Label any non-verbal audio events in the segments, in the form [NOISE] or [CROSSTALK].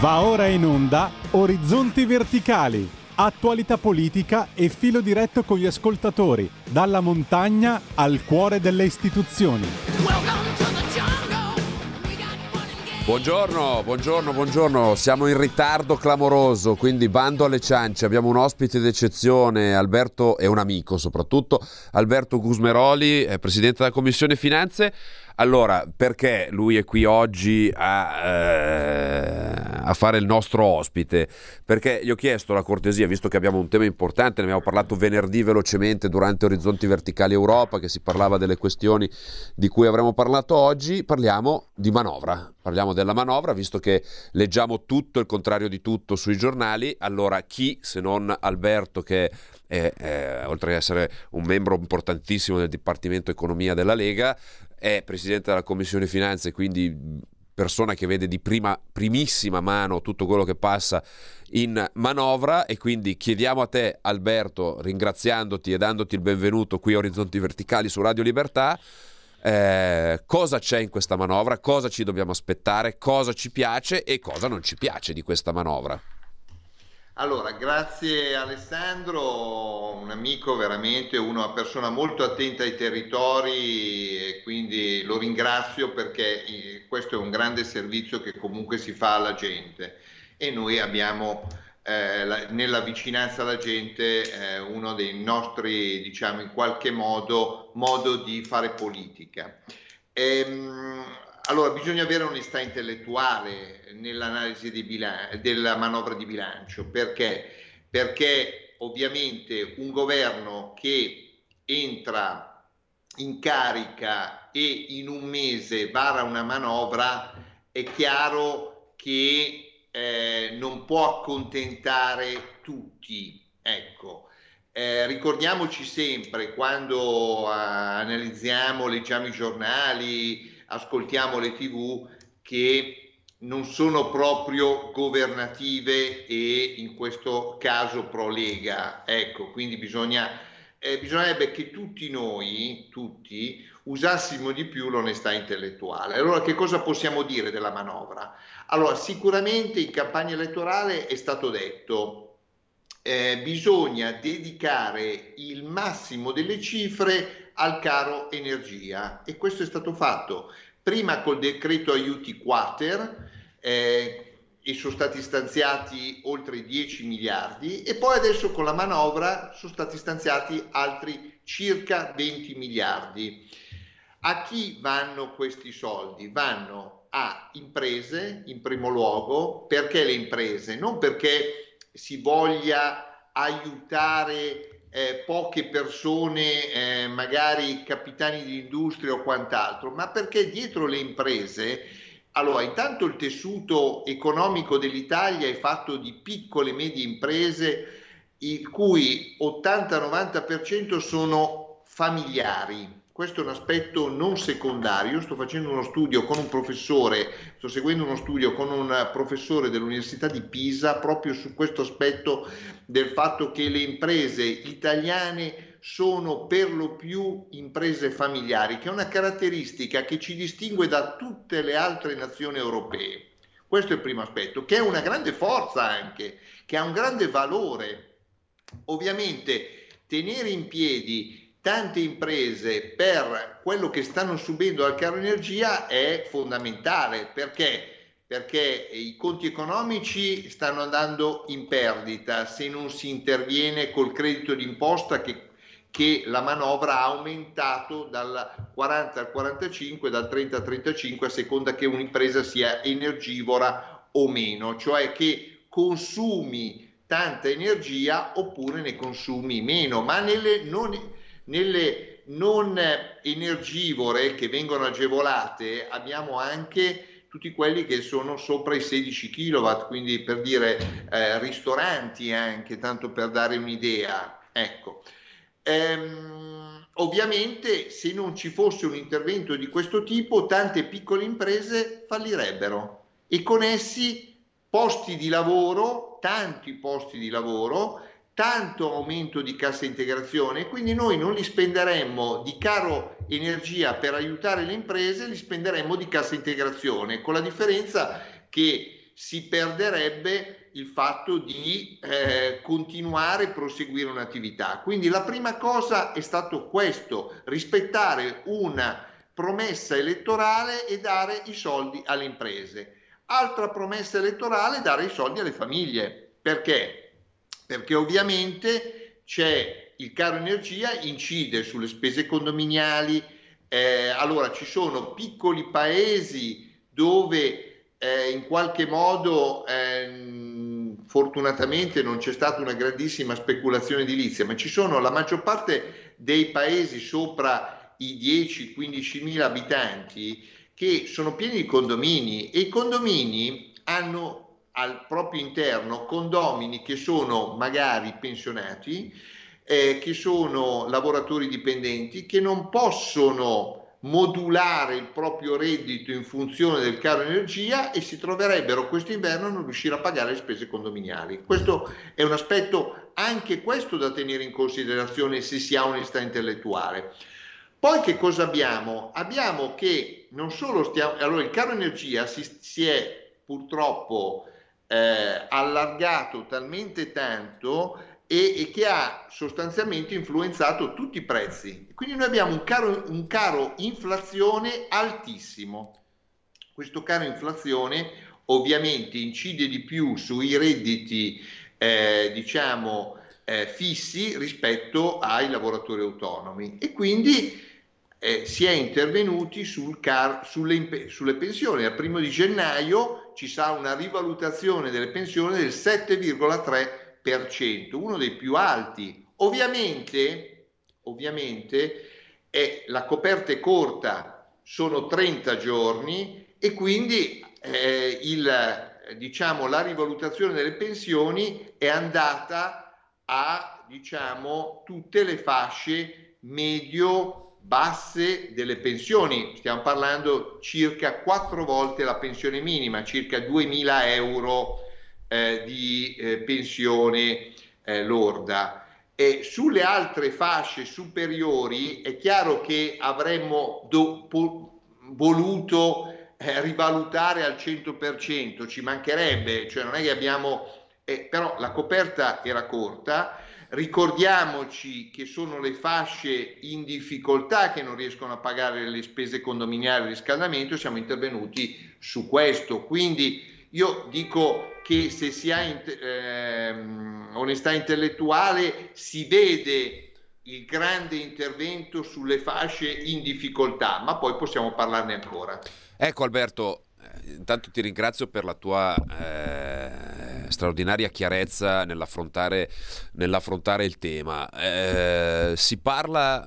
Va ora in onda Orizzonti Verticali, attualità politica e filo diretto con gli ascoltatori, dalla montagna al cuore delle istituzioni. Buongiorno, buongiorno, buongiorno. Siamo in ritardo clamoroso, quindi bando alle ciance. Abbiamo un ospite d'eccezione, Alberto, e un amico soprattutto, Alberto Gusmeroli, presidente della Commissione Finanze. Allora, perché lui è qui oggi a, eh, a, fare il nostro ospite? Perché gli ho chiesto la cortesia, visto che abbiamo un tema importante, ne abbiamo parlato venerdì velocemente durante Orizzonti Verticali Europa, che si parlava delle questioni di cui avremmo parlato oggi, parliamo di manovra. Parliamo della manovra, visto che leggiamo tutto il contrario di tutto sui giornali, allora chi se non Alberto che è, è, oltre ad essere un membro importantissimo del Dipartimento Economia della Lega, è presidente della Commissione Finanze, quindi persona che vede di prima, primissima mano tutto quello che passa in manovra e quindi chiediamo a te Alberto, ringraziandoti e dandoti il benvenuto qui a Orizzonti Verticali su Radio Libertà, eh, cosa c'è in questa manovra, cosa ci dobbiamo aspettare, cosa ci piace e cosa non ci piace di questa manovra. Allora, grazie Alessandro, un amico veramente, una persona molto attenta ai territori quindi lo ringrazio perché eh, questo è un grande servizio che comunque si fa alla gente e noi abbiamo eh, la, nella vicinanza alla gente eh, uno dei nostri, diciamo in qualche modo, modo di fare politica. Ehm, allora, bisogna avere onestà intellettuale nell'analisi bilan- della manovra di bilancio, perché? Perché ovviamente un governo che entra in carica e in un mese vara una manovra, è chiaro che eh, non può accontentare tutti. Ecco. Eh, ricordiamoci sempre quando uh, analizziamo, leggiamo i giornali, ascoltiamo le tv che non sono proprio governative e in questo caso pro Lega. Ecco, quindi bisogna, eh, bisognerebbe che tutti noi, tutti, usassimo di più l'onestà intellettuale. Allora che cosa possiamo dire della manovra? Allora, sicuramente in campagna elettorale è stato detto eh, bisogna dedicare il massimo delle cifre al caro energia e questo è stato fatto prima col decreto aiuti quater eh, e sono stati stanziati oltre 10 miliardi e poi adesso con la manovra sono stati stanziati altri circa 20 miliardi. A chi vanno questi soldi? Vanno a imprese in primo luogo, perché le imprese? Non perché si voglia aiutare eh, poche persone, eh, magari capitani di industria o quant'altro, ma perché dietro le imprese, allora intanto il tessuto economico dell'Italia è fatto di piccole e medie imprese il cui 80-90% sono familiari, questo è un aspetto non secondario. Sto facendo uno studio con un professore, sto seguendo uno studio con un professore dell'Università di Pisa proprio su questo aspetto del fatto che le imprese italiane sono per lo più imprese familiari, che è una caratteristica che ci distingue da tutte le altre nazioni europee. Questo è il primo aspetto, che è una grande forza anche, che ha un grande valore. Ovviamente tenere in piedi tante imprese per quello che stanno subendo al caro energia è fondamentale. Perché? Perché i conti economici stanno andando in perdita se non si interviene col credito d'imposta che, che la manovra ha aumentato dal 40 al 45, dal 30 al 35 a seconda che un'impresa sia energivora o meno, cioè che consumi tanta energia oppure ne consumi meno, ma nelle, non, nelle non energivore che vengono agevolate abbiamo anche tutti quelli che sono sopra i 16 kW, quindi per dire eh, ristoranti anche, tanto per dare un'idea. Ecco. Ehm, ovviamente se non ci fosse un intervento di questo tipo, tante piccole imprese fallirebbero e con essi posti di lavoro, tanti posti di lavoro, tanto aumento di cassa integrazione quindi noi non li spenderemmo di caro energia per aiutare le imprese, li spenderemmo di cassa integrazione, con la differenza che si perderebbe il fatto di eh, continuare e proseguire un'attività. Quindi la prima cosa è stato questo, rispettare una promessa elettorale e dare i soldi alle imprese. Altra promessa elettorale, dare i soldi alle famiglie. Perché? Perché ovviamente c'è il caro energia, incide sulle spese condominiali, eh, allora ci sono piccoli paesi dove eh, in qualche modo eh, fortunatamente non c'è stata una grandissima speculazione edilizia, ma ci sono la maggior parte dei paesi sopra i 10-15 mila abitanti che sono pieni di condomini e i condomini hanno al proprio interno condomini che sono magari pensionati, eh, che sono lavoratori dipendenti, che non possono modulare il proprio reddito in funzione del caro energia e si troverebbero questo inverno a non riuscire a pagare le spese condominiali. Questo è un aspetto anche questo da tenere in considerazione se si ha onestà intellettuale. Poi che cosa abbiamo? Abbiamo che non solo stiamo... Allora il caro energia si, si è purtroppo eh, allargato talmente tanto e, e, che ha sostanzialmente influenzato tutti i prezzi. Quindi noi abbiamo un caro, un caro inflazione altissimo. Questo caro inflazione ovviamente incide di più sui redditi, eh, diciamo, eh, fissi rispetto ai lavoratori autonomi e quindi eh, si è intervenuti sul car- sulle, sulle pensioni. Al primo di gennaio ci sarà una rivalutazione delle pensioni del 7,3% uno dei più alti. Ovviamente, ovviamente è, la coperta è corta, sono 30 giorni e quindi eh, il, diciamo, la rivalutazione delle pensioni è andata a diciamo, tutte le fasce medio basse delle pensioni, stiamo parlando circa quattro volte la pensione minima, circa 2.000 euro eh, di eh, pensione eh, lorda. E sulle altre fasce superiori è chiaro che avremmo dopo, voluto eh, rivalutare al 100%, ci mancherebbe, cioè non è che abbiamo, eh, però la coperta era corta, ricordiamoci che sono le fasce in difficoltà che non riescono a pagare le spese condominiali e riscaldamento, siamo intervenuti su questo, quindi io dico che se si ha ehm, onestà intellettuale si vede il grande intervento sulle fasce in difficoltà, ma poi possiamo parlarne ancora. Ecco Alberto, eh, intanto ti ringrazio per la tua eh, straordinaria chiarezza nell'affrontare, nell'affrontare il tema. Eh, si parla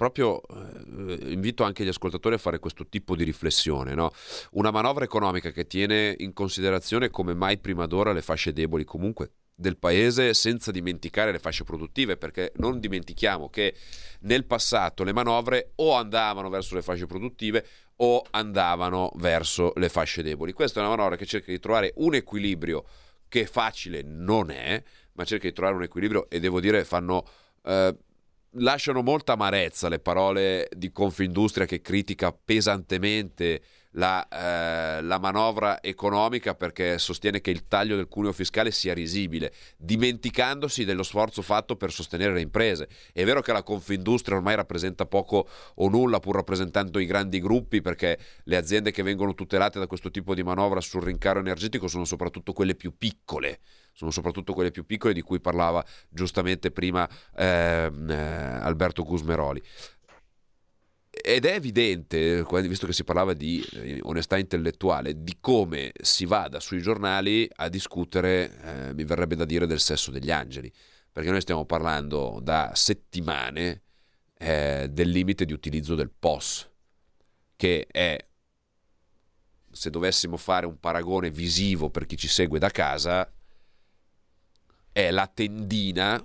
proprio eh, invito anche gli ascoltatori a fare questo tipo di riflessione, no? una manovra economica che tiene in considerazione come mai prima d'ora le fasce deboli comunque del paese senza dimenticare le fasce produttive perché non dimentichiamo che nel passato le manovre o andavano verso le fasce produttive o andavano verso le fasce deboli. Questa è una manovra che cerca di trovare un equilibrio che facile non è, ma cerca di trovare un equilibrio e devo dire fanno eh, lasciano molta amarezza le parole di Confindustria che critica pesantemente la, eh, la, manovra economica perché sostiene che il taglio del cuneo fiscale sia risibile, dimenticandosi dello sforzo fatto per sostenere le imprese. È vero che la Confindustria ormai rappresenta poco o nulla pur rappresentando i grandi gruppi perché le aziende che vengono tutelate da questo tipo di manovra sul rincaro energetico sono soprattutto quelle più piccole sono soprattutto quelle più piccole di cui parlava giustamente prima ehm, eh, Alberto Gusmeroli ed è evidente, visto che si parlava di eh, onestà intellettuale, di come si vada sui giornali a discutere, eh, mi verrebbe da dire, del sesso degli angeli, perché noi stiamo parlando da settimane eh, del limite di utilizzo del POS, che è, se dovessimo fare un paragone visivo per chi ci segue da casa, è la tendina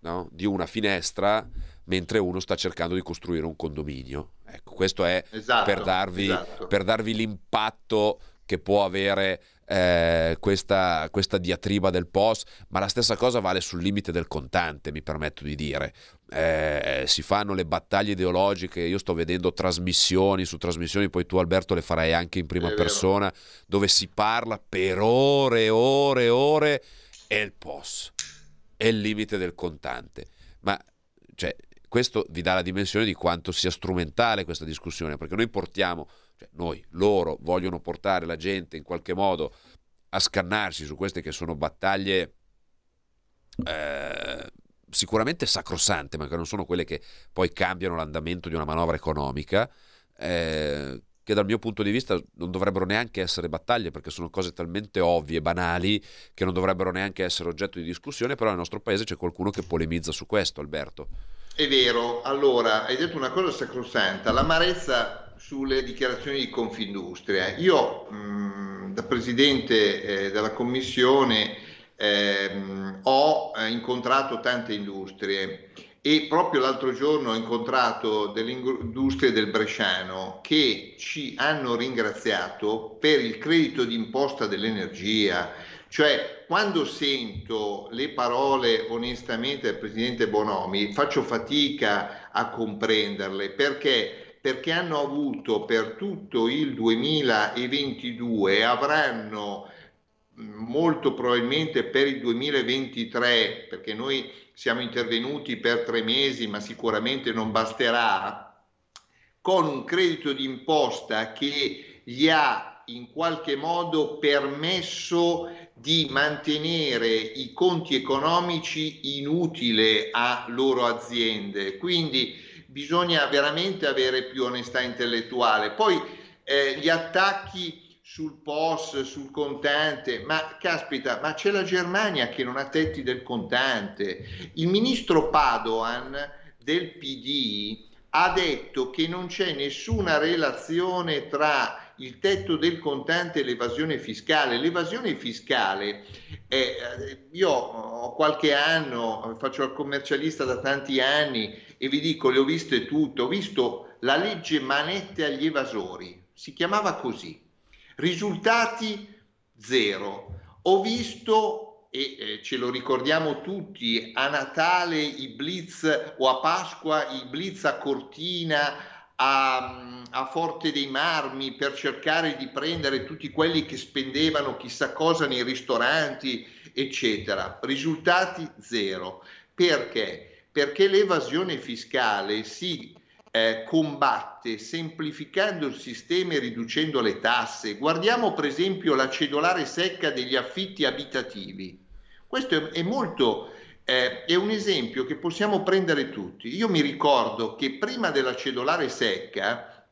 no, di una finestra mentre uno sta cercando di costruire un condominio. Ecco, questo è esatto, per, darvi, esatto. per darvi l'impatto che può avere eh, questa, questa, diatriba del POS, ma la stessa cosa vale sul limite del contante, mi permetto di dire. Eh, si fanno le battaglie ideologiche, io sto vedendo trasmissioni su trasmissioni, poi tu Alberto le farai anche in prima persona, dove si parla per ore e ore e ore, è il POS, è il limite del contante. Ma cioè, questo vi dà la dimensione di quanto sia strumentale questa discussione, perché noi portiamo cioè noi, loro vogliono portare la gente in qualche modo a scannarsi su queste che sono battaglie eh, sicuramente sacrosante, ma che non sono quelle che poi cambiano l'andamento di una manovra economica, eh, che dal mio punto di vista non dovrebbero neanche essere battaglie, perché sono cose talmente ovvie banali che non dovrebbero neanche essere oggetto di discussione, però nel nostro paese c'è qualcuno che polemizza su questo, Alberto. È vero, allora hai detto una cosa sacrosanta, l'amarezza sulle dichiarazioni di Confindustria. Io mh, da presidente eh, della commissione ehm, ho eh, incontrato tante industrie e proprio l'altro giorno ho incontrato delle industrie del Bresciano che ci hanno ringraziato per il credito d'imposta dell'energia. Cioè, quando sento le parole onestamente del Presidente Bonomi, faccio fatica a comprenderle. Perché? Perché hanno avuto per tutto il 2022 avranno molto probabilmente per il 2023, perché noi siamo intervenuti per tre mesi, ma sicuramente non basterà, con un credito d'imposta che gli ha in qualche modo permesso di mantenere i conti economici inutili a loro aziende. Quindi bisogna veramente avere più onestà intellettuale. Poi eh, gli attacchi sul POS, sul contante, ma caspita, ma c'è la Germania che non ha tetti del contante. Il ministro Padoan del PD ha detto che non c'è nessuna relazione tra il tetto del contante e l'evasione fiscale. L'evasione fiscale, eh, io ho qualche anno, faccio il commercialista da tanti anni e vi dico, le ho viste tutte, ho visto la legge manette agli evasori, si chiamava così, risultati zero. Ho visto e ce lo ricordiamo tutti, a Natale i blitz o a Pasqua i blitz a Cortina, a, a, Forte dei Marmi per cercare di prendere tutti quelli che spendevano chissà cosa nei ristoranti, eccetera. Risultati zero. Perché? Perché l'evasione fiscale si eh, combatte semplificando il sistema e riducendo le tasse. Guardiamo per esempio la cedolare secca degli affitti abitativi. Questo è, è molto eh, è un esempio che possiamo prendere tutti. Io mi ricordo che prima della cedolare secca,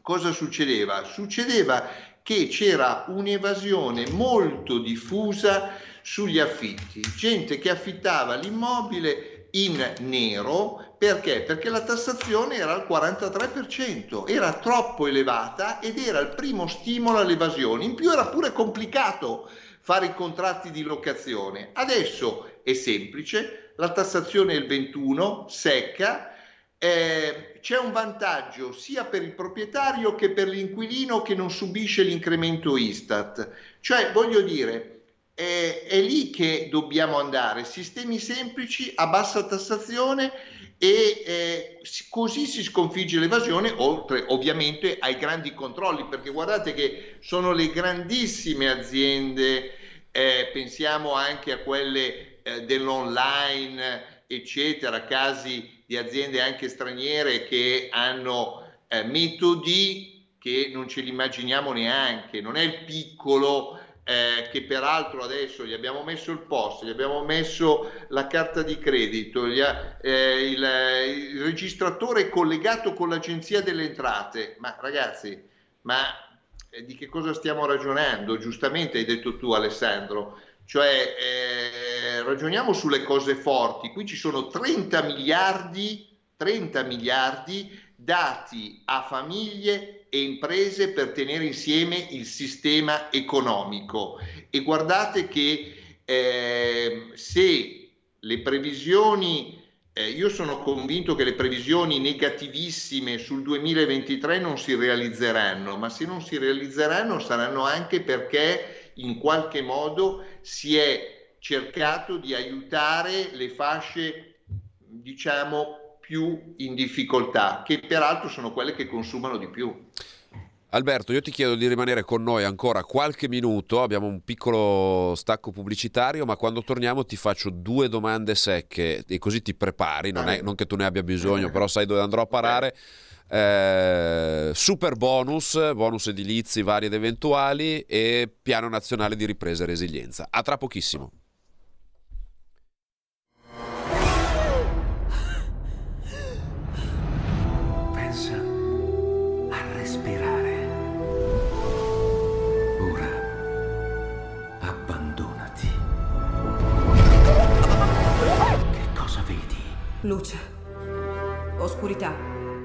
cosa succedeva? Succedeva che c'era un'evasione molto diffusa sugli affitti, gente che affittava l'immobile in nero perché? Perché la tassazione era al 43%, era troppo elevata ed era il primo stimolo all'evasione. In più era pure complicato fare i contratti di locazione. Adesso è semplice, la tassazione è il 21, secca, eh, c'è un vantaggio sia per il proprietario che per l'inquilino che non subisce l'incremento Istat. Cioè, voglio dire, è, è lì che dobbiamo andare, sistemi semplici a bassa tassazione e eh, così si sconfigge l'evasione, oltre ovviamente ai grandi controlli, perché guardate che sono le grandissime aziende, eh, pensiamo anche a quelle eh, dell'online, eccetera, casi di aziende anche straniere che hanno eh, metodi che non ce li immaginiamo neanche, non è il piccolo eh, che peraltro adesso gli abbiamo messo il post, gli abbiamo messo la carta di credito, ha, eh, il, il, registratore collegato con l'agenzia delle entrate, ma ragazzi, ma eh, di che cosa stiamo ragionando? Giustamente hai detto tu Alessandro, cioè eh, ragioniamo sulle cose forti, qui ci sono 30 miliardi, 30 miliardi dati a famiglie e imprese per tenere insieme il sistema economico. E guardate che eh, se le previsioni eh, io sono convinto che le previsioni negativissime sul 2023 non si realizzeranno, ma se non si realizzeranno saranno anche perché in qualche modo si è cercato di aiutare le fasce, diciamo, più in difficoltà, che peraltro sono quelle che consumano di più. Alberto, io ti chiedo di rimanere con noi ancora qualche minuto, abbiamo un piccolo stacco pubblicitario, ma quando torniamo ti faccio due domande secche e così ti prepari, non, è, non che tu ne abbia bisogno, però sai dove andrò a parare. Eh, super bonus, bonus edilizi vari ed eventuali e piano nazionale di ripresa e resilienza. A tra pochissimo. Luce. Oscurità.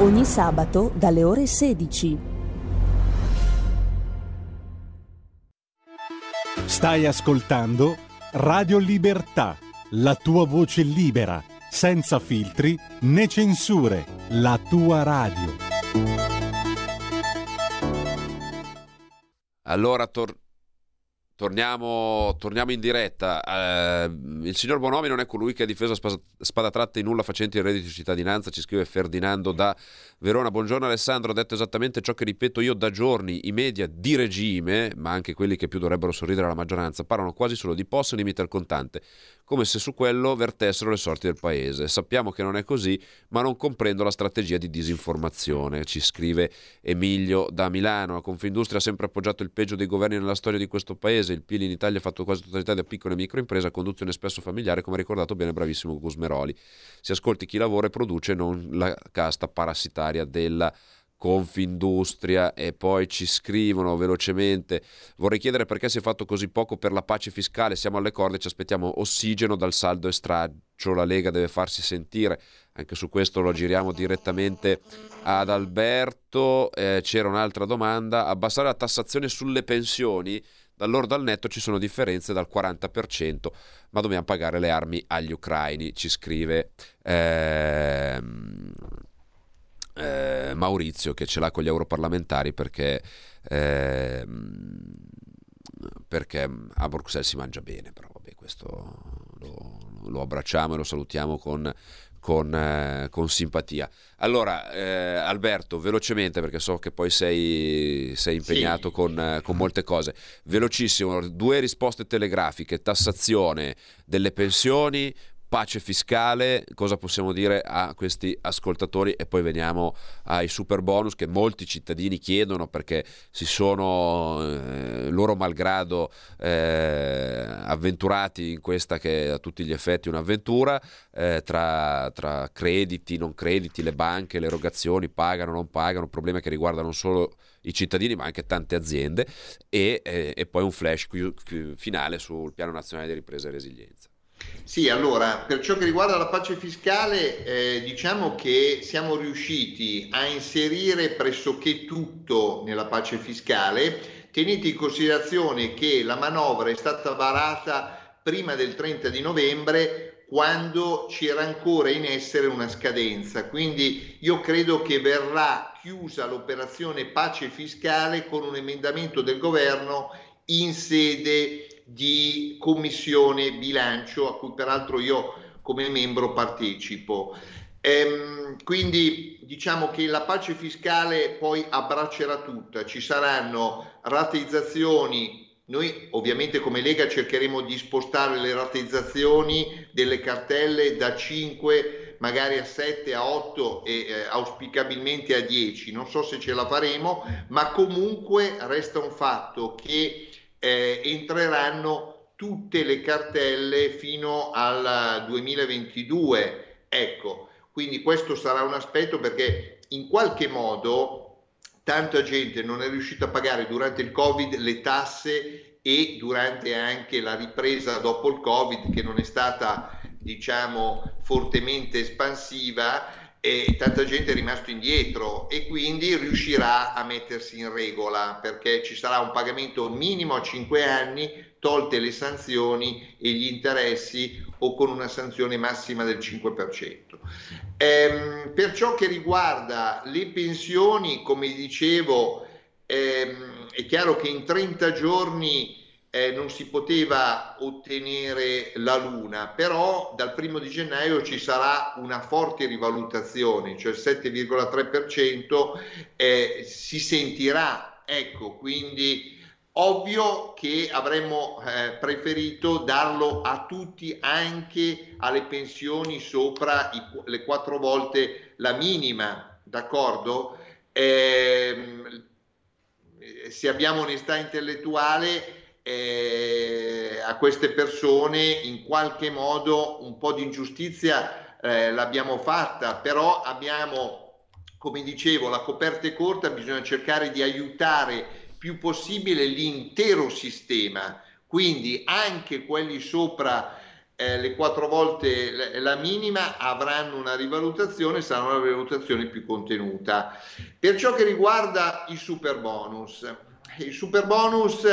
Ogni sabato dalle ore 16. Stai ascoltando Radio Libertà, la tua voce libera, senza filtri né censure, la tua radio. Allora, tor- Torniamo, torniamo, in diretta. Eh, il signor Bonomi non è colui che ha difeso spada tratta in nulla facenti il reddito di cittadinanza, ci scrive Ferdinando da Verona. Buongiorno Alessandro, ho detto esattamente ciò che ripeto io da giorni. I media di regime, ma anche quelli che più dovrebbero sorridere alla maggioranza, parlano quasi solo di POS e limite al contante come se su quello vertessero le sorti del paese. Sappiamo che non è così, ma non comprendo la strategia di disinformazione, ci scrive Emilio da Milano. La Confindustria ha sempre appoggiato il peggio dei governi nella storia di questo paese, il PIL in Italia è fatto quasi totalità da piccole e microimprese, a conduzione spesso familiare, come ha ricordato bene bravissimo Gusmeroli. Si ascolti chi lavora e produce, non la casta parassitaria della Confindustria e poi ci scrivono velocemente vorrei chiedere perché si è fatto così poco per la pace fiscale siamo alle corde ci aspettiamo ossigeno dal saldo e straccio la Lega deve farsi sentire. Anche su questo lo giriamo direttamente ad Alberto eh, c'era un'altra domanda abbassare la tassazione sulle pensioni? Dall'ordo al netto ci sono differenze dal 40%, ma dobbiamo pagare le armi agli ucraini, ci scrive ehm, eh, Maurizio che ce l'ha con gli europarlamentari perché, eh, perché a Bruxelles si mangia bene, però vabbè questo lo, lo abbracciamo e lo salutiamo con, con, eh, con, simpatia. Allora, eh, Alberto, velocemente, perché so che poi sei, sei impegnato sì. con, eh, con, molte cose, velocissimo, due risposte telegrafiche, tassazione delle pensioni, pace fiscale, cosa possiamo dire a questi ascoltatori e poi veniamo ai super bonus che molti cittadini chiedono perché si sono eh, loro malgrado eh, avventurati in questa che è a tutti gli effetti un'avventura eh, tra, tra, crediti, non crediti, le banche, le erogazioni, pagano, non pagano, problemi che riguardano solo i cittadini ma anche tante aziende e, eh, e poi un flash finale sul piano nazionale di ripresa e resilienza. Sì, allora, per ciò che riguarda la pace fiscale, eh, diciamo che siamo riusciti a inserire pressoché tutto nella pace fiscale. Tenete in considerazione che la manovra è stata varata prima del 30 di novembre quando c'era ancora in essere una scadenza. Quindi io credo che verrà chiusa l'operazione pace fiscale con un emendamento del governo in sede di commissione bilancio a cui peraltro io come membro partecipo. Ehm, quindi diciamo che la pace fiscale poi abbraccerà tutta, ci saranno rateizzazioni, noi ovviamente come Lega cercheremo di spostare le rateizzazioni delle cartelle da 5 magari a 7, a 8 e eh, auspicabilmente a 10, non so se ce la faremo, ma comunque resta un fatto che eh, entreranno tutte le cartelle fino al 2022. Ecco, quindi questo sarà un aspetto perché in qualche modo tanta gente non è riuscita a pagare durante il Covid le tasse e durante anche la ripresa dopo il Covid che non è stata diciamo fortemente espansiva e tanta gente è rimasto indietro e quindi riuscirà a mettersi in regola perché ci sarà un pagamento minimo a 5 anni tolte le sanzioni e gli interessi o con una sanzione massima del 5%. Ehm, per ciò che riguarda le pensioni, come dicevo, ehm, è chiaro che in 30 giorni eh, non si poteva ottenere la luna, però dal primo di gennaio ci sarà una forte rivalutazione, cioè il 7,3% eh, si sentirà, ecco, quindi ovvio che avremmo eh, preferito darlo a tutti, anche alle pensioni sopra i, le quattro volte la minima, d'accordo? Ehm, se abbiamo onestà intellettuale, eh, a queste persone in qualche modo un po' di ingiustizia eh, l'abbiamo fatta, però abbiamo, come dicevo, la coperta è corta, bisogna cercare di aiutare più possibile l'intero sistema, quindi anche quelli sopra eh, le quattro volte la minima avranno una rivalutazione, sarà una rivalutazione più contenuta. Per ciò che riguarda i super bonus, il super bonus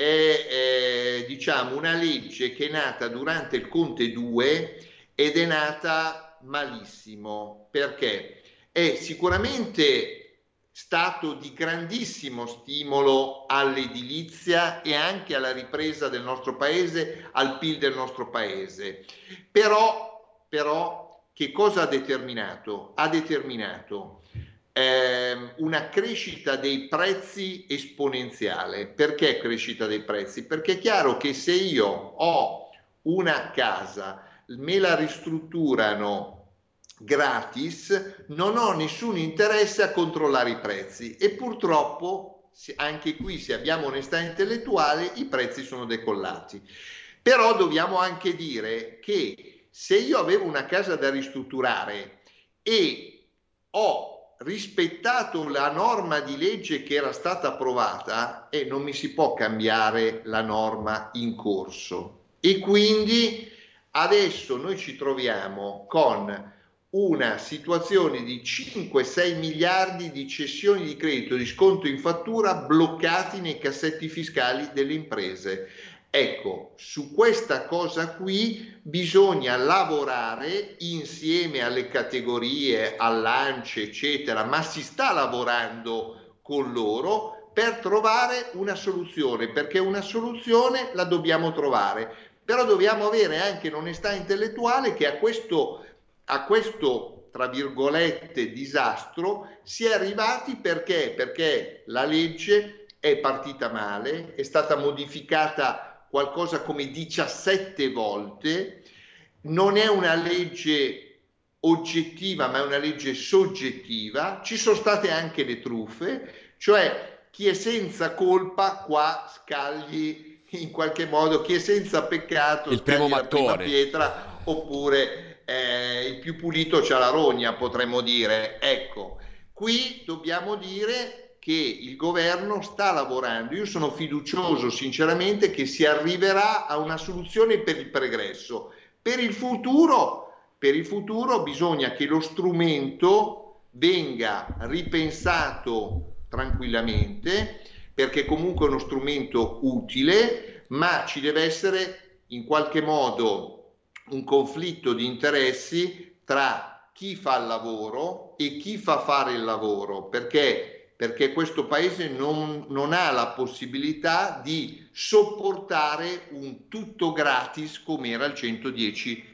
è eh, diciamo una legge che è nata durante il Conte 2 ed è nata malissimo perché è sicuramente stato di grandissimo stimolo all'edilizia e anche alla ripresa del nostro paese, al PIL del nostro paese. Però, però che cosa ha determinato? Ha determinato eh, una crescita dei prezzi esponenziale. Perché crescita dei prezzi? Perché è chiaro che se io ho una casa, me la ristrutturano gratis, non ho nessun interesse a controllare i prezzi e purtroppo anche qui se abbiamo onestà intellettuale i prezzi sono decollati. Però dobbiamo anche dire che se io avevo una casa da ristrutturare e ho rispettato la norma di legge che era stata approvata e non mi si può cambiare la norma in corso. E quindi adesso noi ci troviamo con una situazione di 5-6 miliardi di cessioni di credito di sconto in fattura bloccati nei cassetti fiscali delle imprese. Ecco, su questa cosa qui bisogna lavorare insieme alle categorie, all'ANCE, eccetera, ma si sta lavorando con loro per trovare una soluzione, perché una soluzione la dobbiamo trovare, però dobbiamo avere anche l'onestà intellettuale che a questo, a questo tra virgolette disastro si è arrivati perché? Perché la legge è partita male, è stata modificata qualcosa come 17 volte, non è una legge oggettiva ma è una legge soggettiva, ci sono state anche le truffe, cioè chi è senza colpa qua scagli in qualche modo, chi è senza peccato il primo mattone. pietra oppure eh, il più pulito c'ha la rogna potremmo dire. Ecco, qui dobbiamo dire che il governo sta lavorando. Io sono fiducioso sinceramente che si arriverà a una soluzione per il pregresso. Per il futuro, per il futuro bisogna che lo strumento venga ripensato tranquillamente, perché comunque è uno strumento utile, ma ci deve essere in qualche modo un conflitto di interessi tra chi fa il lavoro e chi fa fare il lavoro, perché perché questo paese non, non, ha la possibilità di sopportare un tutto gratis come era il 110%.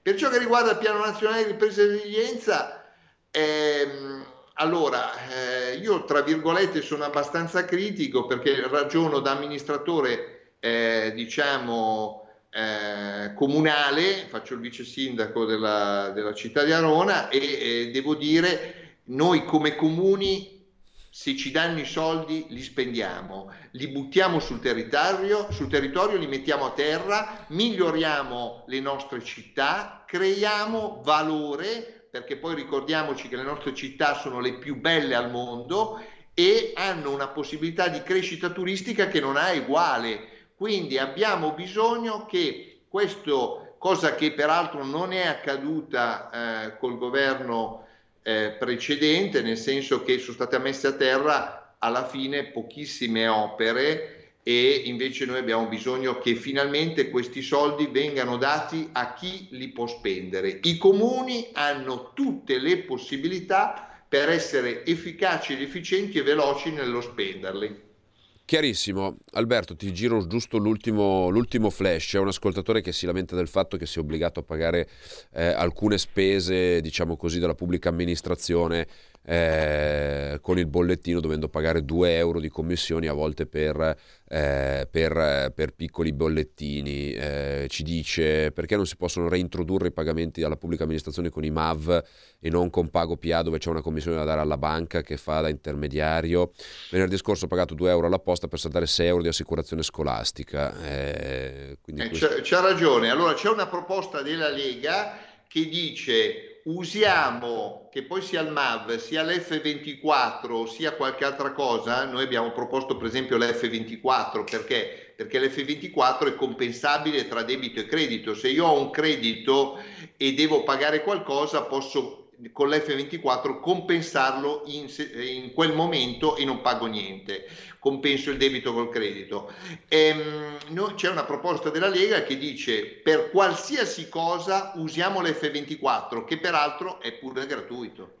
Per ciò che riguarda il Piano Nazionale di Ripresa e Resilienza, ehm, allora eh, io tra virgolette sono abbastanza critico perché ragiono da amministratore, eh, diciamo, eh, comunale, faccio il vice sindaco della, della città di Arona e devo dire noi come comuni se ci danno i soldi li spendiamo, li buttiamo sul territorio, sul territorio, li mettiamo a terra, miglioriamo le nostre città, creiamo valore, perché poi ricordiamoci che le nostre città sono le più belle al mondo e hanno una possibilità di crescita turistica che non ha uguale. Quindi abbiamo bisogno che questo, cosa che peraltro non è accaduta eh, col governo eh, precedente, nel senso che sono state messe a terra alla fine pochissime opere e invece noi abbiamo bisogno che finalmente questi soldi vengano dati a chi li può spendere. I comuni hanno tutte le possibilità per essere efficaci ed efficienti e veloci nello spenderli. Chiarissimo. Alberto, ti giro giusto l'ultimo, l'ultimo, flash. C'è un ascoltatore che si lamenta del fatto che sia obbligato a pagare eh, alcune spese, diciamo così, della pubblica amministrazione eh, con il bollettino dovendo pagare 2 euro di commissioni a volte per, eh, per, per piccoli bollettini. Eh, ci dice perché non si possono reintrodurre i pagamenti alla pubblica amministrazione con i MAV e non con Pago PA dove c'è una commissione da dare alla banca che fa da intermediario. Venerdì scorso ho pagato 2 euro alla posta per saltare 6 euro di assicurazione scolastica. Eh, eh, questo... c'ha ragione. Allora c'è una proposta della Lega che dice usiamo, che poi sia il MAV, sia l'F24, sia qualche altra cosa, noi abbiamo proposto per esempio l'F24 perché? Perché l'F24 è compensabile tra debito e credito. Se io ho un credito e devo pagare qualcosa, posso con l'F24 compensarlo in, in, quel momento e non pago niente, compenso il debito col credito. Ehm, no, c'è una proposta della Lega che dice per qualsiasi cosa usiamo l'F24, che peraltro è pure gratuito.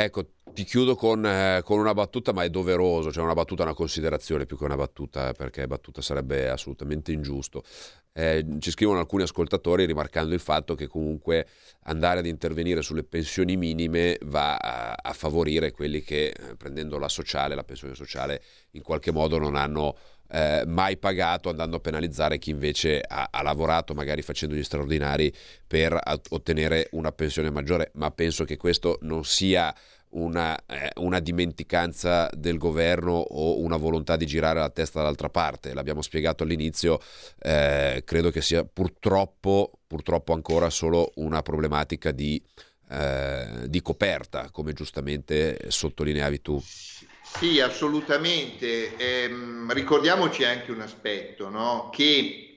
Ecco, ti chiudo con, eh, con, una battuta, ma è doveroso, cioè una battuta, una considerazione più che una battuta, perché battuta sarebbe assolutamente ingiusto. Eh, ci scrivono alcuni ascoltatori rimarcando il fatto che comunque andare ad intervenire sulle pensioni minime va a, a favorire quelli che eh, prendendo la sociale, la pensione sociale, in qualche modo non hanno eh, mai pagato, andando a penalizzare chi invece ha, ha, lavorato, magari facendo gli straordinari, per ottenere una pensione maggiore. Ma penso che questo non sia una, eh, una, dimenticanza del governo o una volontà di girare la testa dall'altra parte. L'abbiamo spiegato all'inizio, eh, credo che sia purtroppo, purtroppo ancora solo una problematica di, eh, di coperta, come giustamente sottolineavi tu. Sì, assolutamente. Ehm, ricordiamoci anche un aspetto, no? che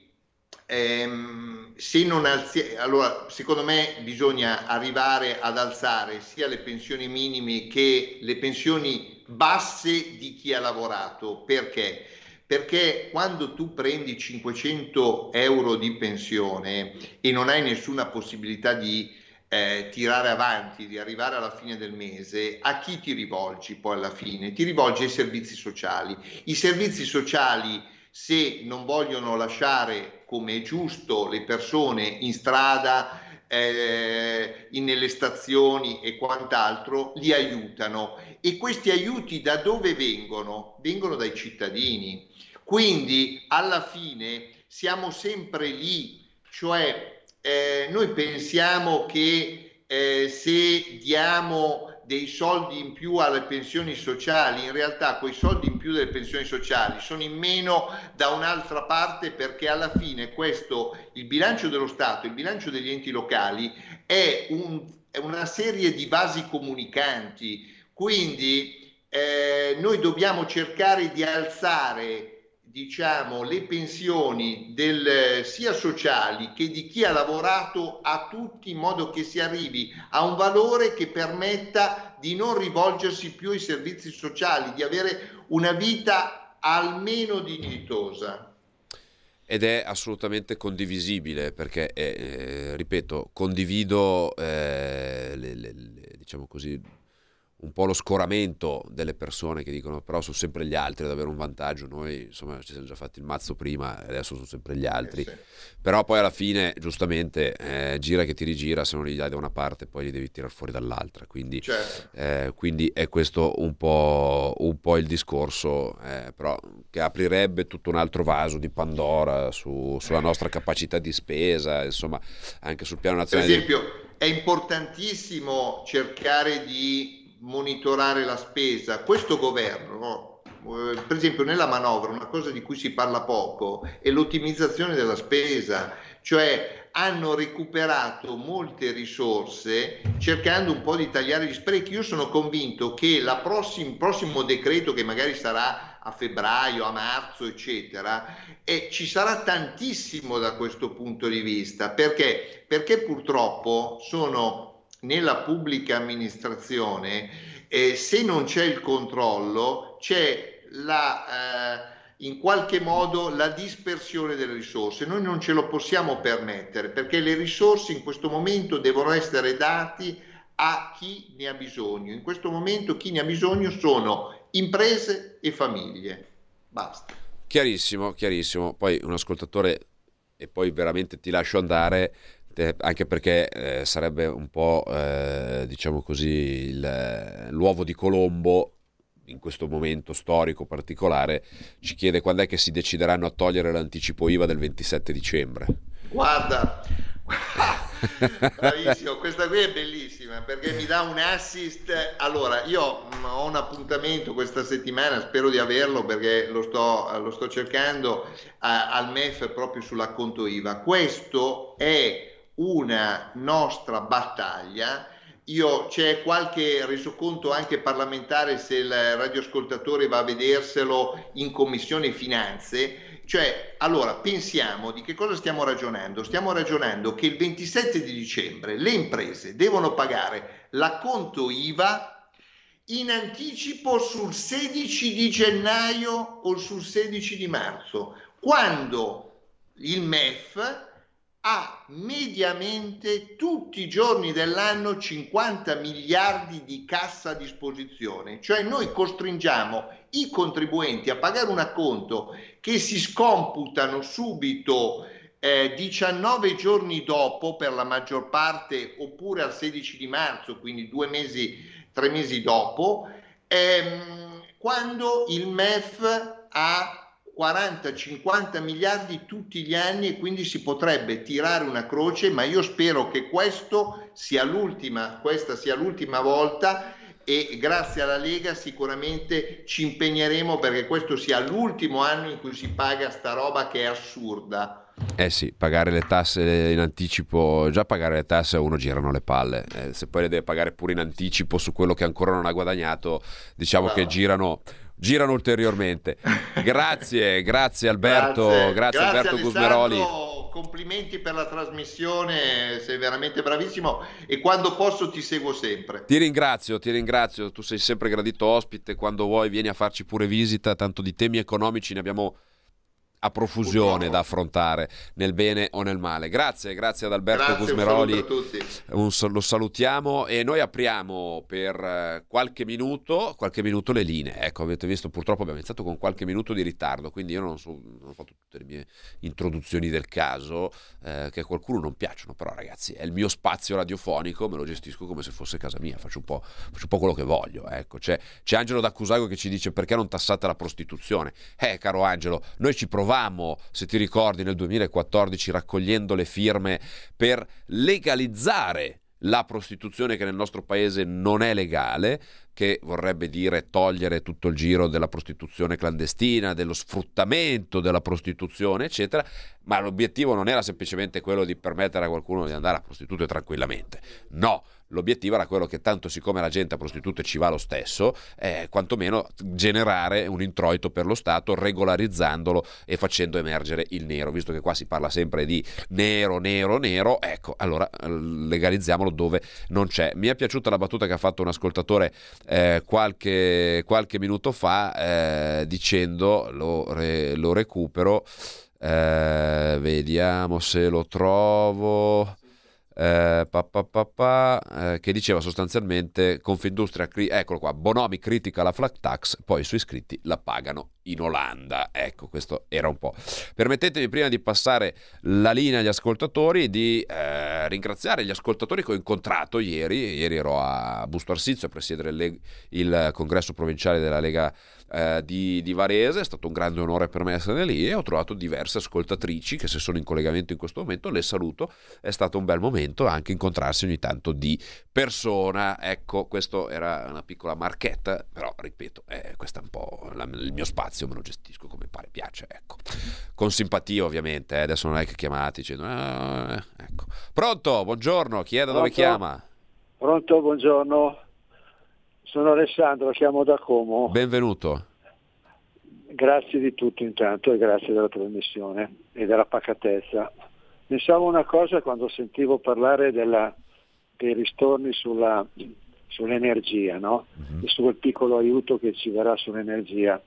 ehm, se non alzi- allora secondo me bisogna arrivare ad alzare sia le pensioni minime che le pensioni basse di chi ha lavorato. Perché? Perché quando tu prendi 500 euro di pensione e non hai nessuna possibilità di eh, tirare avanti, di arrivare alla fine del mese, a chi ti rivolgi poi alla fine? Ti rivolgi ai servizi sociali. I servizi sociali, se non vogliono lasciare come è giusto le persone in strada, eh, nelle stazioni e quant'altro, li aiutano. E questi aiuti da dove vengono? Vengono dai cittadini. Quindi alla fine siamo sempre lì, cioè eh, noi pensiamo che eh, se diamo dei soldi in più alle pensioni sociali, in realtà quei soldi in più delle pensioni sociali sono in meno da un'altra parte perché alla fine questo, il bilancio dello Stato, il bilancio degli enti locali è, un, è una serie di vasi comunicanti, quindi eh, noi dobbiamo cercare di alzare diciamo, le pensioni del, sia sociali che di chi ha lavorato a tutti in modo che si arrivi a un valore che permetta di non rivolgersi più ai servizi sociali, di avere una vita almeno dignitosa. Ed è assolutamente condivisibile perché, eh, eh, ripeto, condivido eh, le, le, le, diciamo così, un po' lo scoramento delle persone che dicono però sono sempre gli altri ad avere un vantaggio, noi insomma ci siamo già fatti il mazzo prima e adesso sono sempre gli altri, eh sì. però poi alla fine giustamente eh, gira che ti rigira, se non li dai da una parte poi li devi tirare fuori dall'altra, quindi, certo. eh, quindi è questo un po', un po il discorso, eh, però che aprirebbe tutto un altro vaso di Pandora su, sulla nostra capacità di spesa, insomma anche sul piano nazionale. Per esempio è importantissimo cercare di monitorare la spesa. Questo governo, eh, per esempio nella manovra, una cosa di cui si parla poco è l'ottimizzazione della spesa, cioè hanno recuperato molte risorse cercando un po' di tagliare gli sprechi. Io sono convinto che il prossim, prossimo decreto, che magari sarà a febbraio, a marzo, eccetera, e ci sarà tantissimo da questo punto di vista. Perché? Perché purtroppo sono nella pubblica amministrazione, eh, se non c'è il controllo, c'è la... Eh, in qualche modo la dispersione delle risorse. Noi non ce lo possiamo permettere perché le risorse in questo momento devono essere date a chi ne ha bisogno. In questo momento chi ne ha bisogno sono imprese e famiglie. Basta. Chiarissimo, chiarissimo. Poi un ascoltatore, e poi veramente ti lascio andare, anche perché eh, sarebbe un po', eh, diciamo così, il, l'uovo di Colombo in questo momento storico particolare, ci chiede quando è che si decideranno a togliere l'anticipo IVA del 27 dicembre. Guarda, [LAUGHS] bravissimo, questa qui è bellissima perché mi dà un assist. Allora, io ho un appuntamento questa settimana, spero di averlo perché lo sto, lo sto cercando al MEF proprio sull'acconto IVA. Questo è una nostra battaglia io, c'è qualche resoconto anche parlamentare se il radioascoltatore va a vederselo in commissione finanze. Cioè, allora, pensiamo di che cosa stiamo ragionando? Stiamo ragionando che il 27 di dicembre le imprese devono pagare l'acconto IVA in anticipo sul 16 di gennaio o sul 16 di marzo, quando il MEF ha mediamente tutti i giorni dell'anno 50 miliardi di cassa a disposizione, cioè noi costringiamo i contribuenti a pagare un acconto che si scomputano subito eh, 19 giorni dopo per la maggior parte oppure al 16 di marzo, quindi due mesi, tre mesi dopo, ehm, quando il MEF ha 40-50 miliardi tutti gli anni e quindi si potrebbe tirare una croce, ma io spero che questo sia l'ultima, questa sia l'ultima volta e grazie alla Lega sicuramente ci impegneremo perché questo sia l'ultimo anno in cui si paga sta roba che è assurda. Eh sì, pagare le tasse in anticipo, già pagare le tasse a uno girano le palle, eh, se poi le deve pagare pure in anticipo su quello che ancora non ha guadagnato, diciamo no. che girano girano ulteriormente. [LAUGHS] Grazie, grazie Alberto, grazie, grazie, grazie Alberto Gusmeroli. Complimenti per la trasmissione, sei veramente bravissimo e quando posso ti seguo sempre. Ti ringrazio, ti ringrazio, tu sei sempre gradito ospite, quando vuoi vieni a farci pure visita, tanto di temi economici ne abbiamo a profusione da affrontare nel bene o nel male. Grazie, grazie ad Alberto grazie, Gusmeroli. Un un, lo salutiamo e noi apriamo per eh, qualche minuto, qualche minuto le linee. Ecco, avete visto, purtroppo abbiamo iniziato con qualche minuto di ritardo, quindi io non, so, non ho fatto tutte le mie introduzioni del caso, eh, che a qualcuno non piacciono, però ragazzi, è il mio spazio radiofonico, me lo gestisco come se fosse casa mia, faccio un po', faccio un po quello che voglio. Ecco. C'è, c'è Angelo D'Accusago che ci dice perché non tassate la prostituzione. Eh, caro Angelo, noi ci proviamo provammo, se ti ricordi, nel 2014 raccogliendo le firme per legalizzare la prostituzione che nel nostro paese non è legale, che vorrebbe dire togliere tutto il giro della prostituzione clandestina, dello sfruttamento della prostituzione, eccetera, ma l'obiettivo non era semplicemente quello di permettere a qualcuno di andare a prostitute tranquillamente. No, L'obiettivo era quello che tanto siccome la gente a prostitute ci va lo stesso, eh, quantomeno generare un introito per lo Stato regolarizzandolo e facendo emergere il nero, visto che qua si parla sempre di nero, nero, nero, ecco, allora legalizziamolo dove non c'è. Mi è piaciuta la battuta che ha fatto un ascoltatore eh, qualche, qualche, minuto fa eh, dicendo, lo, re, lo recupero, eh, vediamo se lo trovo eh, pa, pa, pa, eh, che diceva sostanzialmente Confindustria, cri- eccolo qua, Bonomi critica la flat tax, poi i suoi iscritti la pagano in Olanda. Ecco, questo era un po'. Permettetemi prima di passare la linea agli ascoltatori di eh, ringraziare gli ascoltatori che ho incontrato ieri. Ieri ero a Busto Arsizio a presiedere il, il congresso provinciale della Lega eh, di, di, Varese, è stato un grande onore per me essere lì e ho trovato diverse ascoltatrici che se sono in collegamento in questo momento le saluto, è stato un bel momento anche incontrarsi ogni tanto di persona, ecco questo era una piccola marchetta, però ripeto, eh, questo è un po' la, il mio spazio, me lo gestisco come pare piace, ecco. con simpatia ovviamente, eh, adesso non è che chiamati dicendo, ah, ecco. pronto, buongiorno, chi è da dove chiama? Pronto, buongiorno. Sono Alessandro, chiamo da Como. Benvenuto. Grazie di tutto intanto e grazie della trasmissione e della pacatezza. Pensavo una cosa quando sentivo parlare della, dei ristorni sulla, sull'energia no? uh-huh. e sul piccolo aiuto che ci verrà sull'energia.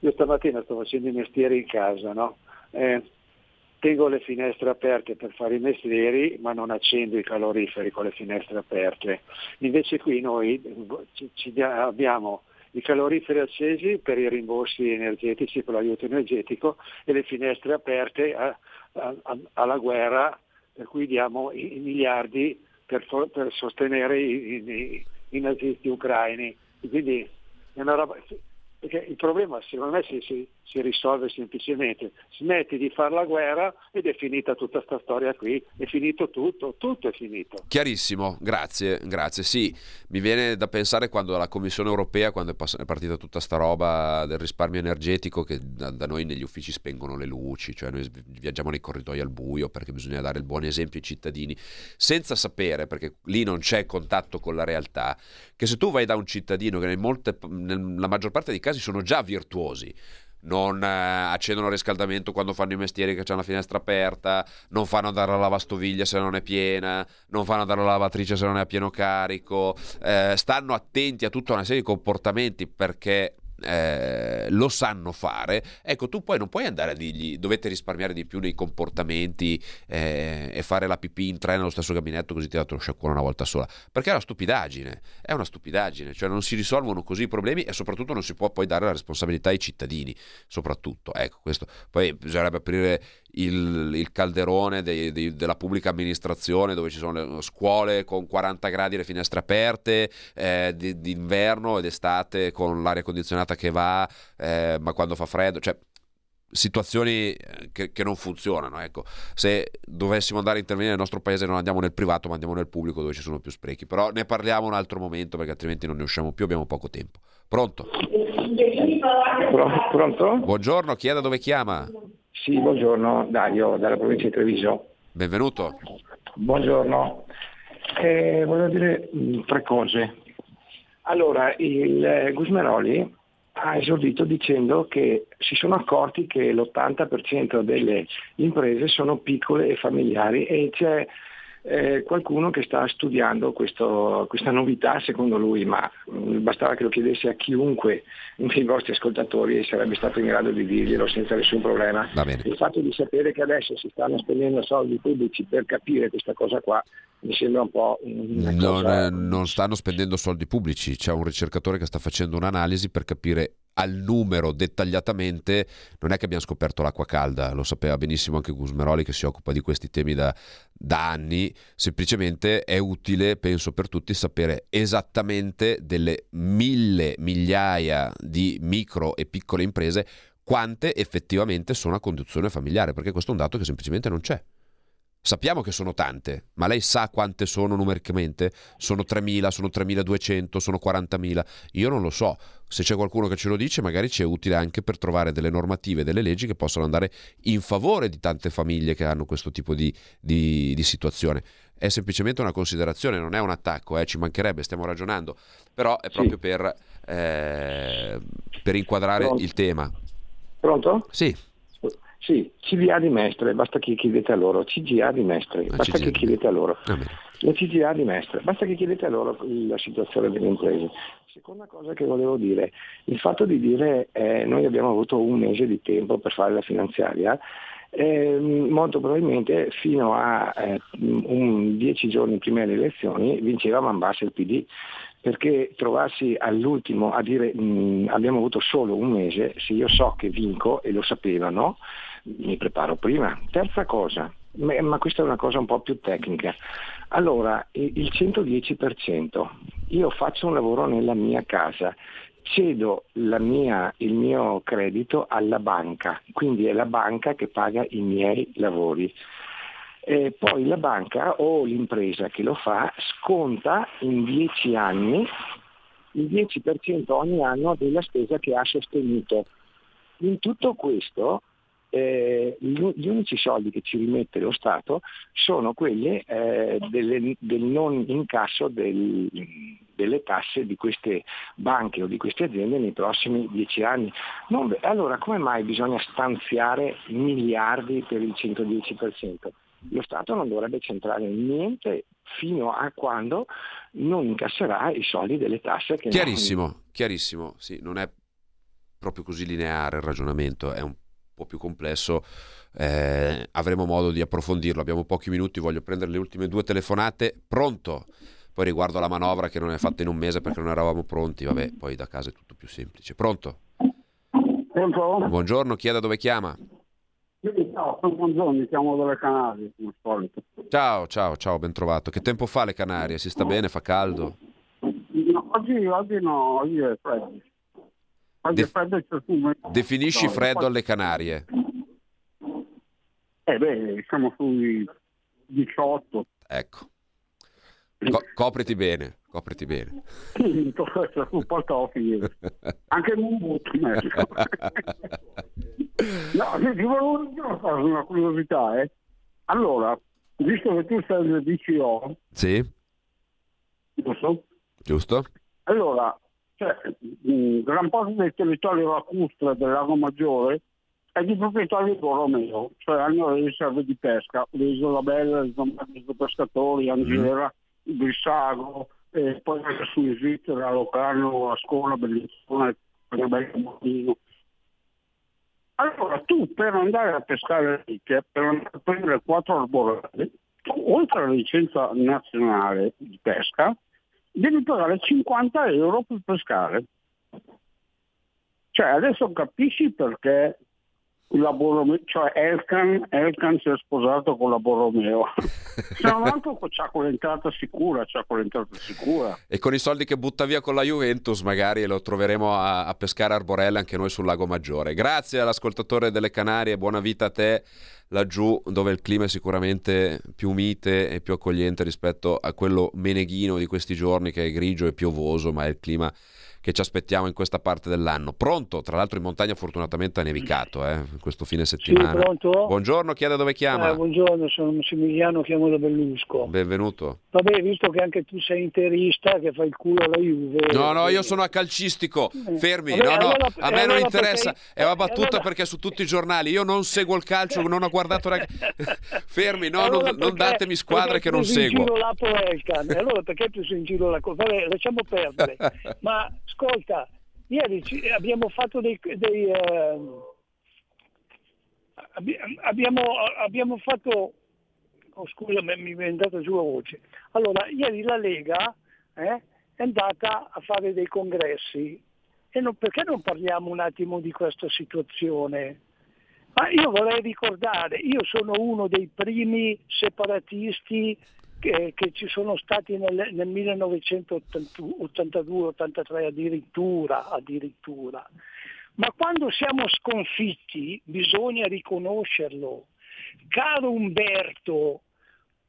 Io stamattina sto facendo i mestieri in casa, no? eh, tengo le finestre aperte per fare i mestieri ma non accendo i caloriferi con le finestre aperte. Invece qui noi abbiamo i caloriferi accesi per i rimborsi energetici, per l'aiuto energetico e le finestre aperte a, a, a, alla guerra per cui diamo i, i miliardi per, per sostenere i, i, i, nazisti ucraini. Quindi roba, il problema secondo me si, si, si, risolve semplicemente, smetti di fare la guerra ed è finita tutta questa storia qui, è finito tutto, tutto è finito. Chiarissimo, grazie, grazie. Sì, mi viene da pensare quando la Commissione europea, quando è, partita tutta sta roba del risparmio energetico, che da, da, noi negli uffici spengono le luci, cioè noi viaggiamo nei corridoi al buio perché bisogna dare il buon esempio ai cittadini, senza sapere, perché lì non c'è contatto con la realtà, che se tu vai da un cittadino che nella maggior parte dei casi sono già virtuosi, non eh, accendono il riscaldamento quando fanno i mestieri che c'è una finestra aperta, non fanno andare la lavastoviglie se non è piena, non fanno andare la lavatrice se non è a pieno carico, eh, stanno attenti a tutta una serie di comportamenti perché eh, lo sanno fare, ecco tu poi non puoi andare a dirgli dovete risparmiare di più nei comportamenti eh, e fare la pipì in tre nello stesso gabinetto così ti dato lo sciacquone una volta sola, perché è una stupidaggine, è una stupidaggine, cioè non si risolvono così i problemi e soprattutto non si può poi dare la responsabilità ai cittadini, soprattutto, ecco questo, poi bisognerebbe aprire il, il calderone dei, dei, della pubblica amministrazione dove ci sono le scuole con 40 gradi le finestre aperte, eh, d'inverno ed estate con l'aria condizionata che va, eh, ma quando fa freddo, cioè situazioni eh, che, che, non funzionano. Ecco. Se dovessimo andare a intervenire nel nostro paese non andiamo nel privato ma andiamo nel pubblico dove ci sono più sprechi. Però ne parliamo un altro momento perché altrimenti non ne usciamo più, abbiamo poco tempo. Pronto? Pronto? Buongiorno, chi è da dove chiama? Sì, buongiorno, Dario, dalla provincia di Treviso. Benvenuto. Buongiorno. Eh, voglio dire mh, mm, tre cose. Allora, il eh, Gusmeroli ha esordito dicendo che si sono accorti che l'80% delle imprese sono piccole e familiari e c'è eh, qualcuno che sta studiando questo, questa novità secondo lui, ma mm, bastava che lo chiedesse a chiunque dei vostri ascoltatori e sarebbe stato in grado di dirglielo senza nessun problema. Il fatto di sapere che adesso si stanno spendendo soldi pubblici per capire questa cosa qua mi sembra un po'... Non, cosa... non stanno spendendo soldi pubblici, c'è un ricercatore che sta facendo un'analisi per capire al numero dettagliatamente, non è che abbiamo scoperto l'acqua calda, lo sapeva benissimo anche Gusmeroli che si occupa di questi temi da, da anni, semplicemente è utile, penso per tutti, sapere esattamente delle mille migliaia di micro e piccole imprese quante effettivamente sono a conduzione familiare, perché questo è un dato che semplicemente non c'è. Sappiamo che sono tante, ma lei sa quante sono numericamente? Sono 3.000, sono 3.200, sono 40.000? Io non lo so. Se c'è qualcuno che ce lo dice, magari ci è utile anche per trovare delle normative, delle leggi che possono andare in favore di tante famiglie che hanno questo tipo di, di, di situazione. È semplicemente una considerazione, non è un attacco, eh, ci mancherebbe, stiamo ragionando, però è proprio sì. per, eh, per inquadrare Pronto? il tema. Pronto? Sì. Sì, CVA di Mestre, basta che chiedete a loro, CGA di Mestre, ah, basta CGA. che chiedete a loro. Ah, la CGA di Mestre, basta che chiedete a loro la situazione delle imprese. Seconda cosa che volevo dire, il fatto di dire eh, noi abbiamo avuto un mese di tempo per fare la finanziaria, eh, molto probabilmente fino a eh, un, dieci giorni prima delle elezioni vinceva man il PD perché trovarsi all'ultimo a dire mh, abbiamo avuto solo un mese, se io so che vinco e lo sapevano, mi preparo prima. Terza cosa, ma questa è una cosa un po' più tecnica. Allora, il 110%, io faccio un lavoro nella mia casa, cedo mia, il mio credito alla banca, quindi è la banca che paga i miei lavori. E poi la banca o l'impresa che lo fa sconta in 10 anni il 10% ogni anno della spesa che ha sostenuto. In tutto questo eh, gli unici soldi che ci rimette lo Stato sono quelli eh, delle, del non incasso del, delle tasse di queste banche o di queste aziende nei prossimi dieci anni. Non, allora come mai bisogna stanziare miliardi per il 110%? Lo Stato non dovrebbe centrare niente fino a quando non incasserà i soldi delle tasse che Chiarissimo, non... chiarissimo, sì, non è proprio così lineare il ragionamento, è un po' più complesso, eh, avremo modo di approfondirlo. Abbiamo pochi minuti, voglio prendere le ultime due telefonate. Pronto? Poi riguardo alla manovra che non è fatta in un mese perché non eravamo pronti, vabbè, poi da casa è tutto più semplice. Pronto? Pronto? Buongiorno, chi è da dove chiama? Ciao, sono Buongiorno, chiamo dalle Canarie, come solito. Ciao, ciao, ciao, ben trovato. Che tempo fa le Canarie? Si sta bene? Fa caldo? No, oggi, oggi no, oggi è freddo. Def-. Definisci freddo alle Canarie. Eh beh, siamo sui 18. Ecco. Co- copriti bene, copriti bene. [LAUGHS] Un po' toffi. Anche un butto. [LAUGHS] No, ti volevo dire una curiosità, eh. Allora, visto che tu sei del DCO, Sì, giusto? giusto? Allora, cioè, mh, gran parte del territorio lacustre del Lago Maggiore è di proprietà di Borromeo, cioè hanno le riserve di pesca, l'Isola Bella, l'Isola Pescatori, Angera, il Brissago, e poi anche su in Svizzera, Locarno, a Scuola, Bellissima, una bella Martino. Allora tu per andare a pescare ricche, per andare a prendere quattro arborelli, oltre alla licenza nazionale di pesca, devi pagare 50 euro per pescare. Cioè adesso capisci perché la Borromeo, cioè Elkan, Elkan si è sposato con la Borromeo. Se [LAUGHS] non altro c'ha quell'entrata sicura, c'ha quell'entrata sicura. E con i soldi che butta via con la Juventus, magari lo troveremo a, a pescare arborelle anche noi sul Lago Maggiore. Grazie all'ascoltatore delle Canarie, buona vita a te laggiù, dove il clima è sicuramente più mite e più accogliente rispetto a quello meneghino di questi giorni che è grigio e piovoso, ma è il clima che ci aspettiamo in questa parte dell'anno. Pronto? Tra l'altro in montagna fortunatamente ha nevicato eh, questo fine settimana. pronto? Buongiorno, chi è da dove chiama? Eh, buongiorno, sono Massimiliano, chiamo da Bellusco. Benvenuto. Vabbè, visto che anche tu sei interista, che fai il culo alla Juve. No, no, io sono a calcistico. Fermi, Eh, Vabbè, no, no, allora- a me non allora interessa. perché- È una battuta allora- perché su tutti i giornali io non seguo il calcio, non ho guardato. [LAUGHS] Fermi, no, non, non perché- datemi squadre che non seguo. allora perché hai preso in giro la cosa? Vabbè, lasciamo perdere. [LAUGHS] Ma ascolta, ieri abbiamo fatto dei... dei, abbi- abbiamo, abbiamo fatto... Oh, scusa, mi è andata giù la voce. Allora, ieri la Lega eh, è andata a fare dei congressi. E non- perché non parliamo un attimo di questa situazione? Ma io vorrei ricordare, io sono uno dei primi separatisti che, che ci sono stati nel, nel 1982-83 addirittura, addirittura. Ma quando siamo sconfitti bisogna riconoscerlo. Caro Umberto,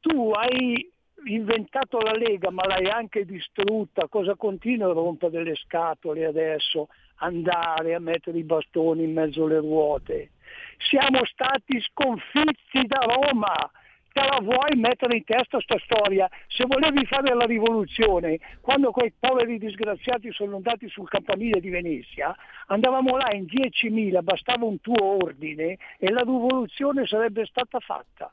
tu hai inventato la Lega ma l'hai anche distrutta, cosa continua a rompere le scatole adesso? Andare a mettere i bastoni in mezzo alle ruote. Siamo stati sconfitti da Roma. Te la vuoi mettere in testa sta storia? Se volevi fare la rivoluzione, quando quei poveri disgraziati sono andati sul campanile di Venezia, andavamo là in 10.000, bastava un tuo ordine e la rivoluzione sarebbe stata fatta.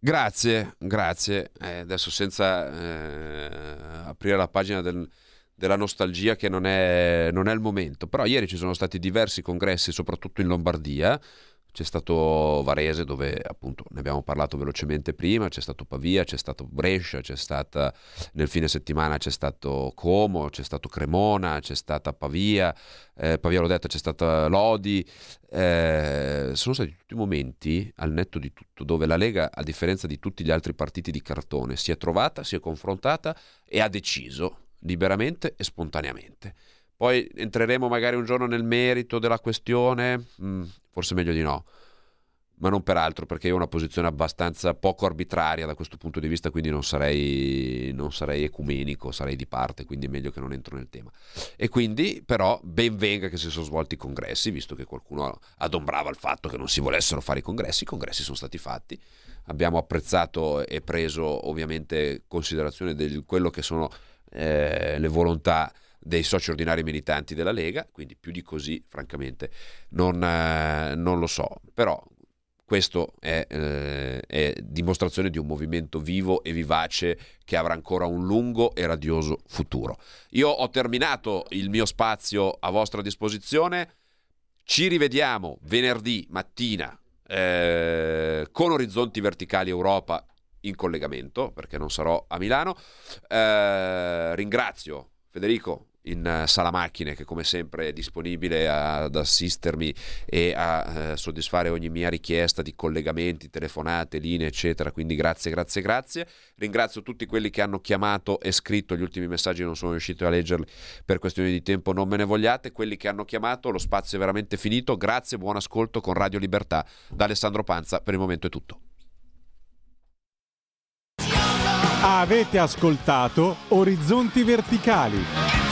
Grazie, grazie. Eh, adesso senza eh, aprire la pagina del- della nostalgia che non è, non è il momento, però ieri ci sono stati diversi congressi, soprattutto in Lombardia. C'è stato Varese dove appunto ne abbiamo parlato velocemente prima, c'è stato Pavia, c'è stato Brescia, c'è stata nel fine settimana c'è stato Como, c'è stato Cremona, c'è stata Pavia, eh, Pavia l'ho detto, c'è stata Lodi, eh, sono stati tutti momenti, al netto di tutto, dove la Lega, a differenza di tutti gli altri partiti di cartone, si è trovata, si è confrontata e ha deciso liberamente e spontaneamente. Poi entreremo magari un giorno nel merito della questione, mm, forse meglio di no ma non per altro, perché io ho una posizione abbastanza poco arbitraria da questo punto di vista, quindi non sarei, non sarei ecumenico, sarei di parte, quindi è meglio che non entro nel tema. E quindi, però, ben venga che si sono svolti i congressi, visto che qualcuno adombrava il fatto che non si volessero fare i congressi, i congressi sono stati fatti, abbiamo apprezzato e preso ovviamente considerazione di quello che sono eh, le volontà dei soci ordinari militanti della Lega, quindi più di così francamente non, eh, non lo so, però questo è, eh, è, dimostrazione di un movimento vivo e vivace che avrà ancora un lungo e radioso futuro. Io ho terminato il mio spazio a vostra disposizione. Ci rivediamo venerdì mattina eh, con Orizzonti Verticali Europa in collegamento, perché non sarò a Milano. Eh, ringrazio Federico in eh, sala macchine che come sempre è disponibile ad assistermi e a eh, soddisfare ogni mia richiesta di collegamenti, telefonate, linee eccetera. Quindi grazie grazie grazie. Ringrazio tutti quelli che hanno chiamato e scritto. Gli ultimi messaggi non sono riuscito a leggerli. Per questioni di tempo non me ne vogliate. Quelli che hanno chiamato lo spazio è veramente finito. Grazie buon ascolto con Radio Libertà. Da Alessandro Panza per il momento è tutto. Avete ascoltato Orizzonti Verticali